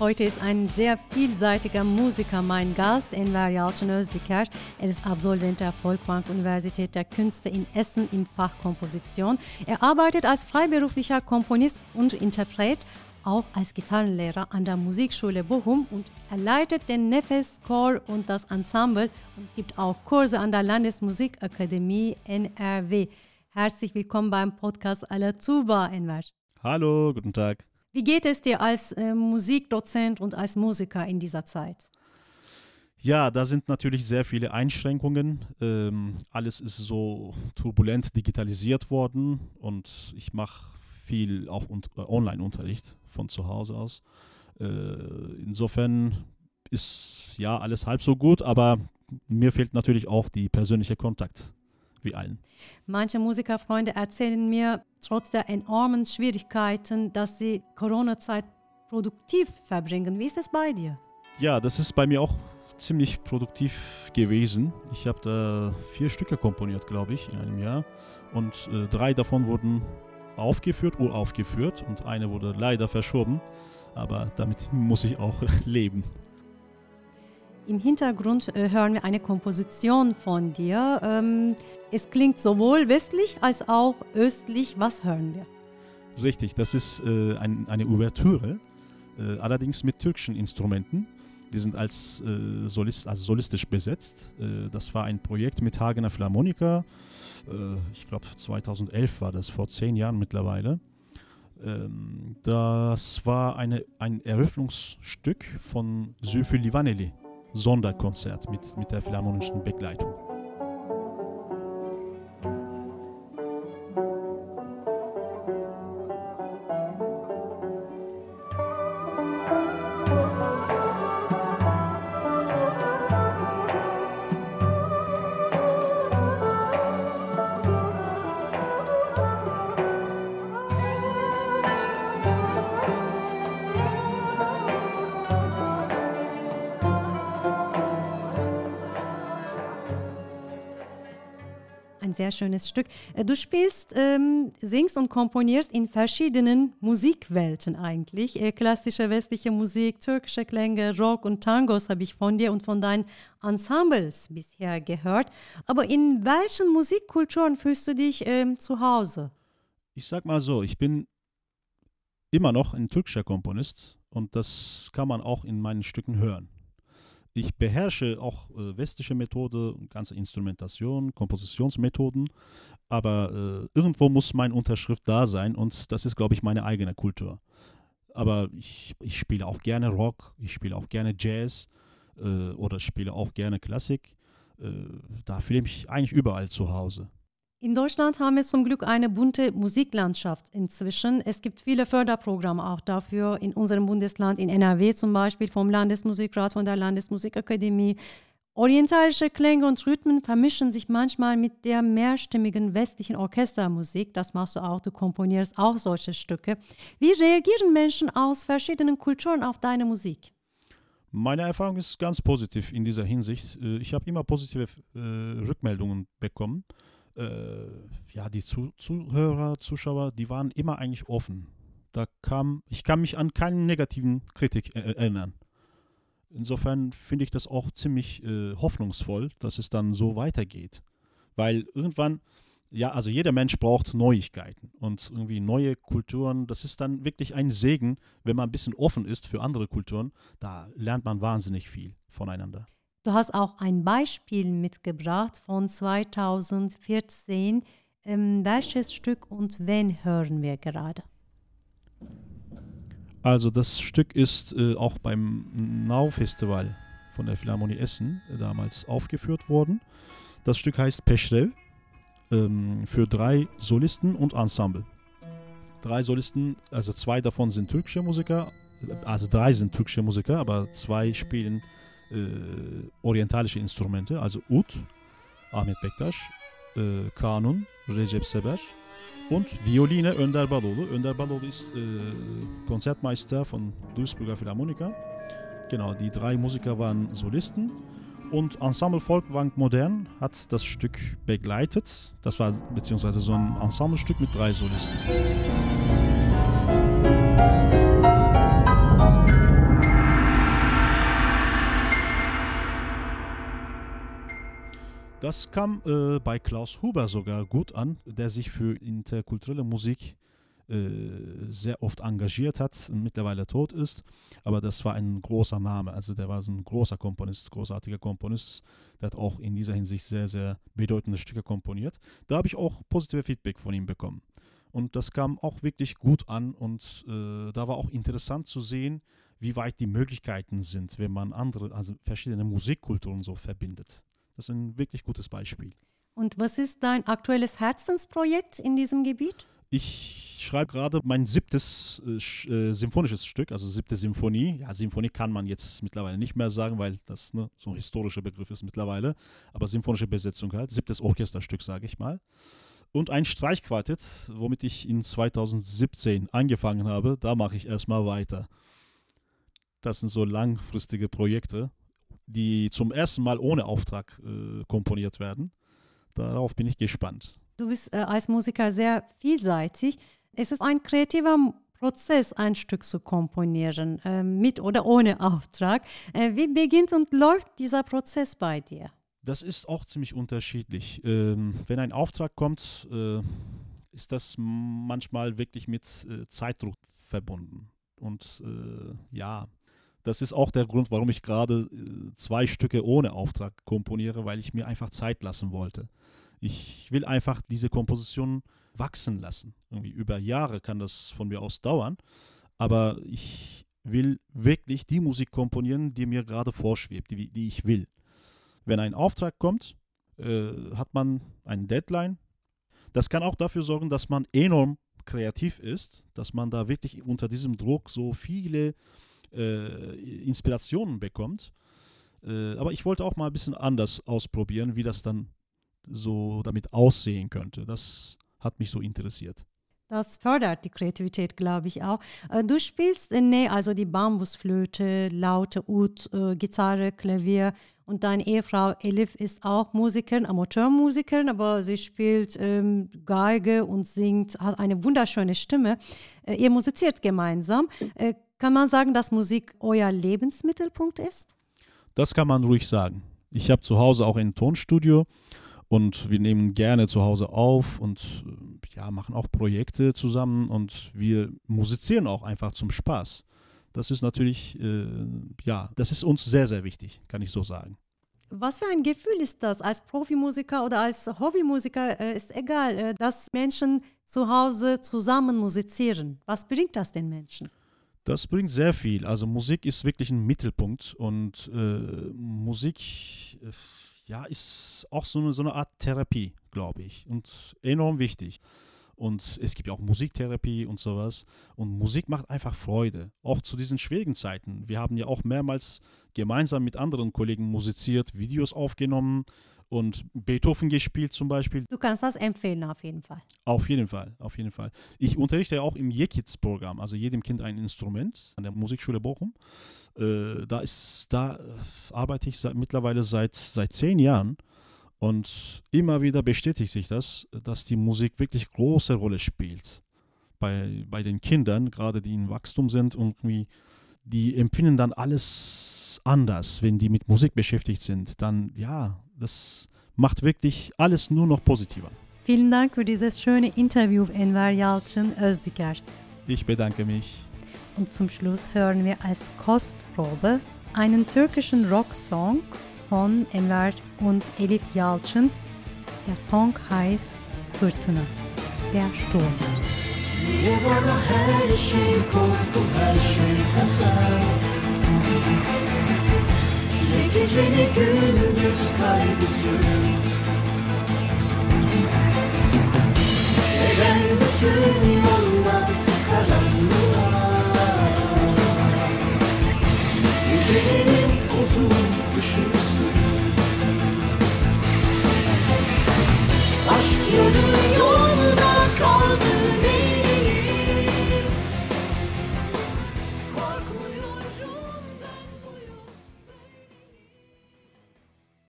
Heute ist ein sehr vielseitiger Musiker mein Gast, Enver Yalçın Özdiker. Er ist Absolvent der Volkwang Universität der Künste in Essen im Fach Komposition. Er arbeitet als freiberuflicher Komponist und Interpret, auch als Gitarrenlehrer an der Musikschule Bochum und er leitet den Nefes Chor und das Ensemble und gibt auch Kurse an der Landesmusikakademie NRW. Herzlich willkommen beim Podcast Ala Tuba, Enver. Hallo, guten Tag. Wie geht es dir als äh, Musikdozent und als Musiker in dieser Zeit? Ja, da sind natürlich sehr viele Einschränkungen. Ähm, alles ist so turbulent digitalisiert worden und ich mache viel auch äh, Online-Unterricht von zu Hause aus. Äh, insofern ist ja alles halb so gut, aber mir fehlt natürlich auch die persönliche Kontakt wie allen. Manche Musikerfreunde erzählen mir, trotz der enormen Schwierigkeiten, dass sie Corona-Zeit produktiv verbringen. Wie ist es bei dir? Ja, das ist bei mir auch ziemlich produktiv gewesen. Ich habe da vier Stücke komponiert, glaube ich, in einem Jahr. Und äh, drei davon wurden aufgeführt, uraufgeführt und eine wurde leider verschoben. Aber damit muss ich auch leben. Im Hintergrund äh, hören wir eine Komposition von dir. Ähm, es klingt sowohl westlich als auch östlich. Was hören wir? Richtig, das ist äh, ein, eine Ouvertüre, äh, allerdings mit türkischen Instrumenten. Die sind als, äh, Solist, also solistisch besetzt. Äh, das war ein Projekt mit Hagener Philharmoniker. Äh, ich glaube 2011 war das, vor zehn Jahren mittlerweile. Ähm, das war eine, ein Eröffnungsstück von Zülfü Livaneli. Sonderkonzert mit, mit der philharmonischen Begleitung. Sehr schönes Stück. Äh, du spielst, ähm, singst und komponierst in verschiedenen Musikwelten eigentlich. Äh, klassische westliche Musik, türkische Klänge, Rock und Tangos habe ich von dir und von deinen Ensembles bisher gehört. Aber in welchen Musikkulturen fühlst du dich ähm, zu Hause? Ich sag mal so, ich bin immer noch ein türkischer Komponist und das kann man auch in meinen Stücken hören. Ich beherrsche auch äh, westliche Methode, ganze Instrumentation, Kompositionsmethoden, aber äh, irgendwo muss meine Unterschrift da sein und das ist, glaube ich, meine eigene Kultur. Aber ich, ich spiele auch gerne Rock, ich spiele auch gerne Jazz äh, oder spiele auch gerne Klassik. Äh, da fühle ich mich eigentlich überall zu Hause. In Deutschland haben wir zum Glück eine bunte Musiklandschaft inzwischen. Es gibt viele Förderprogramme auch dafür in unserem Bundesland, in NRW zum Beispiel vom Landesmusikrat, von der Landesmusikakademie. Orientalische Klänge und Rhythmen vermischen sich manchmal mit der mehrstimmigen westlichen Orchestermusik. Das machst du auch, du komponierst auch solche Stücke. Wie reagieren Menschen aus verschiedenen Kulturen auf deine Musik? Meine Erfahrung ist ganz positiv in dieser Hinsicht. Äh, ich habe immer positive äh, Rückmeldungen bekommen äh, ja, die Zu Zuhörer, Zuschauer, die waren immer eigentlich offen. Da kam, ich kann mich an keinen negativen Kritik er erinnern. Insofern finde ich das auch ziemlich äh, hoffnungsvoll, dass es dann so weitergeht. Weil irgendwann, ja, also jeder Mensch braucht Neuigkeiten und irgendwie neue Kulturen. Das ist dann wirklich ein Segen, wenn man ein bisschen offen ist für andere Kulturen. Da lernt man wahnsinnig viel voneinander. Du hast auch ein Beispiel mitgebracht von 2014. Ähm, welches Stück und wen hören wir gerade? Also das Stück ist äh, auch beim Now-Festival von der Philharmonie Essen äh, damals aufgeführt worden. Das Stück heißt Peschrev ähm, für drei Solisten und Ensemble. Drei Solisten, also zwei davon sind türkische Musiker, also drei sind türkische Musiker, aber zwei spielen äh, orientalische Instrumente, also Ud, Ahmet Bektaş, äh, Kanun, Recep Seber und Violine Önder Baloğlu. Önder Baloğlu ist äh, Konzertmeister von Duisburger Philharmoniker. Genau, die drei Musiker waren Solisten und Ensemble Volkwang Modern hat das Stück begleitet. Das war beziehungsweise so ein Ensemblestück mit drei Solisten. Das kam äh, bei Klaus Huber sogar gut an, der sich für interkulturelle Musik äh, sehr oft engagiert hat mittlerweile tot ist. Aber das war ein großer Name. Also der war so ein großer Komponist, großartiger Komponist. Der hat auch in dieser Hinsicht sehr, sehr bedeutende Stücke komponiert. Da habe ich auch positive Feedback von ihm bekommen. Und das kam auch wirklich gut an und äh, da war auch interessant zu sehen, wie weit die Möglichkeiten sind, wenn man andere, also verschiedene Musikkulturen so verbindet. Das ist ein wirklich gutes Beispiel. Und was ist dein aktuelles Herzensprojekt in diesem Gebiet? Ich schreibe gerade mein siebtes äh, äh, symphonisches Stück, also siebte Symphonie. Ja, Symphonie kann man jetzt mittlerweile nicht mehr sagen, weil das ne, so ein historischer Begriff ist mittlerweile. Aber symphonische Besetzung halt. Siebtes Orchesterstück, sage ich mal. Und ein Streichquartett, womit ich in 2017 angefangen habe. Da mache ich erstmal weiter. Das sind so langfristige Projekte, die zum ersten Mal ohne Auftrag äh, komponiert werden. Darauf bin ich gespannt. Du bist äh, als Musiker sehr vielseitig. Es ist ein kreativer Prozess, ein Stück zu komponieren, äh, mit oder ohne Auftrag. Äh, wie beginnt und läuft dieser Prozess bei dir? Das ist auch ziemlich unterschiedlich. Ähm, wenn ein Auftrag kommt, äh, ist das manchmal wirklich mit äh, Zeitdruck verbunden. Und ja, das ist auch der Grund, warum ich gerade äh, zwei Stücke ohne Auftrag komponiere, weil ich mir einfach Zeit lassen wollte. Ich will einfach diese Komposition wachsen lassen. Irgendwie über Jahre kann das von mir aus dauern, aber ich will wirklich die Musik komponieren, die mir gerade vorschwebt, die, die ich will. Wenn ein Auftrag kommt, äh, hat man einen Deadline. Das kann auch dafür sorgen, dass man enorm kreativ ist, dass man da wirklich unter diesem Druck so viele äh, Inspirationen bekommt. Äh, aber ich wollte auch mal ein bisschen anders ausprobieren, wie das dann so damit aussehen könnte. Das hat mich so interessiert. Das fördert die Kreativität, glaube ich auch. Äh, du spielst in Nähe, also die Bambusflöte, laute Ud, äh, Gitarre, Klavier und deine Ehefrau Elif ist auch Musikerin, Amateurmusikerin, aber sie spielt ähm, Geige und singt, hat eine wunderschöne Stimme. Äh, ihr musiziert gemeinsam. Äh, kann man sagen, dass Musik euer Lebensmittelpunkt ist? Das kann man ruhig sagen. Ich habe zu Hause auch ein Tonstudio und wir nehmen gerne zu Hause auf und äh, ja, machen auch Projekte zusammen und wir musizieren auch einfach zum Spaß. Das ist natürlich, äh, ja, das ist uns sehr, sehr wichtig, kann ich so sagen. Was für ein Gefühl ist das als Profimusiker oder als Hobbymusiker? Äh, ist egal, äh, dass Menschen zu Hause zusammen musizieren. Was bringt das den Menschen? Das bringt sehr viel. Also Musik ist wirklich ein Mittelpunkt und äh, Musik äh, ja, ist auch so eine, so eine Art Therapie, glaube ich. Und enorm wichtig. Und es gibt ja auch Musiktherapie und sowas. Und Musik macht einfach Freude, auch zu diesen schwierigen Zeiten. Wir haben ja auch mehrmals gemeinsam mit anderen Kollegen musiziert, Videos aufgenommen und Beethoven gespielt zum Beispiel. Du kannst das empfehlen auf jeden Fall. Auf jeden Fall, auf jeden Fall. Ich unterrichte ja auch im Jekids-Programm, also jedem Kind ein Instrument an der Musikschule Bochum. Äh, da ist, da arbeite ich seit, mittlerweile seit, seit zehn Jahren und immer wieder bestätigt sich das, dass die Musik wirklich große Rolle spielt bei, bei den Kindern, gerade die in Wachstum sind und irgendwie die empfinden dann alles anders, wenn die mit Musik beschäftigt sind. Dann ja, das macht wirklich alles nur noch positiver. Vielen Dank für dieses schöne Interview, Enver Yalçın Özdiker. Ich bedanke mich. Und zum Schluss hören wir als Kostprobe einen türkischen Rocksong von Enver und Elif Yalçın. Der Song heißt Fırtına, der Sturm. Niye her şey korku, her şey tasar. Ne geceni gündüz kaygısız Neden bütün yollar karanlığa. Gecelerin uzun ışıksız Aşk yolu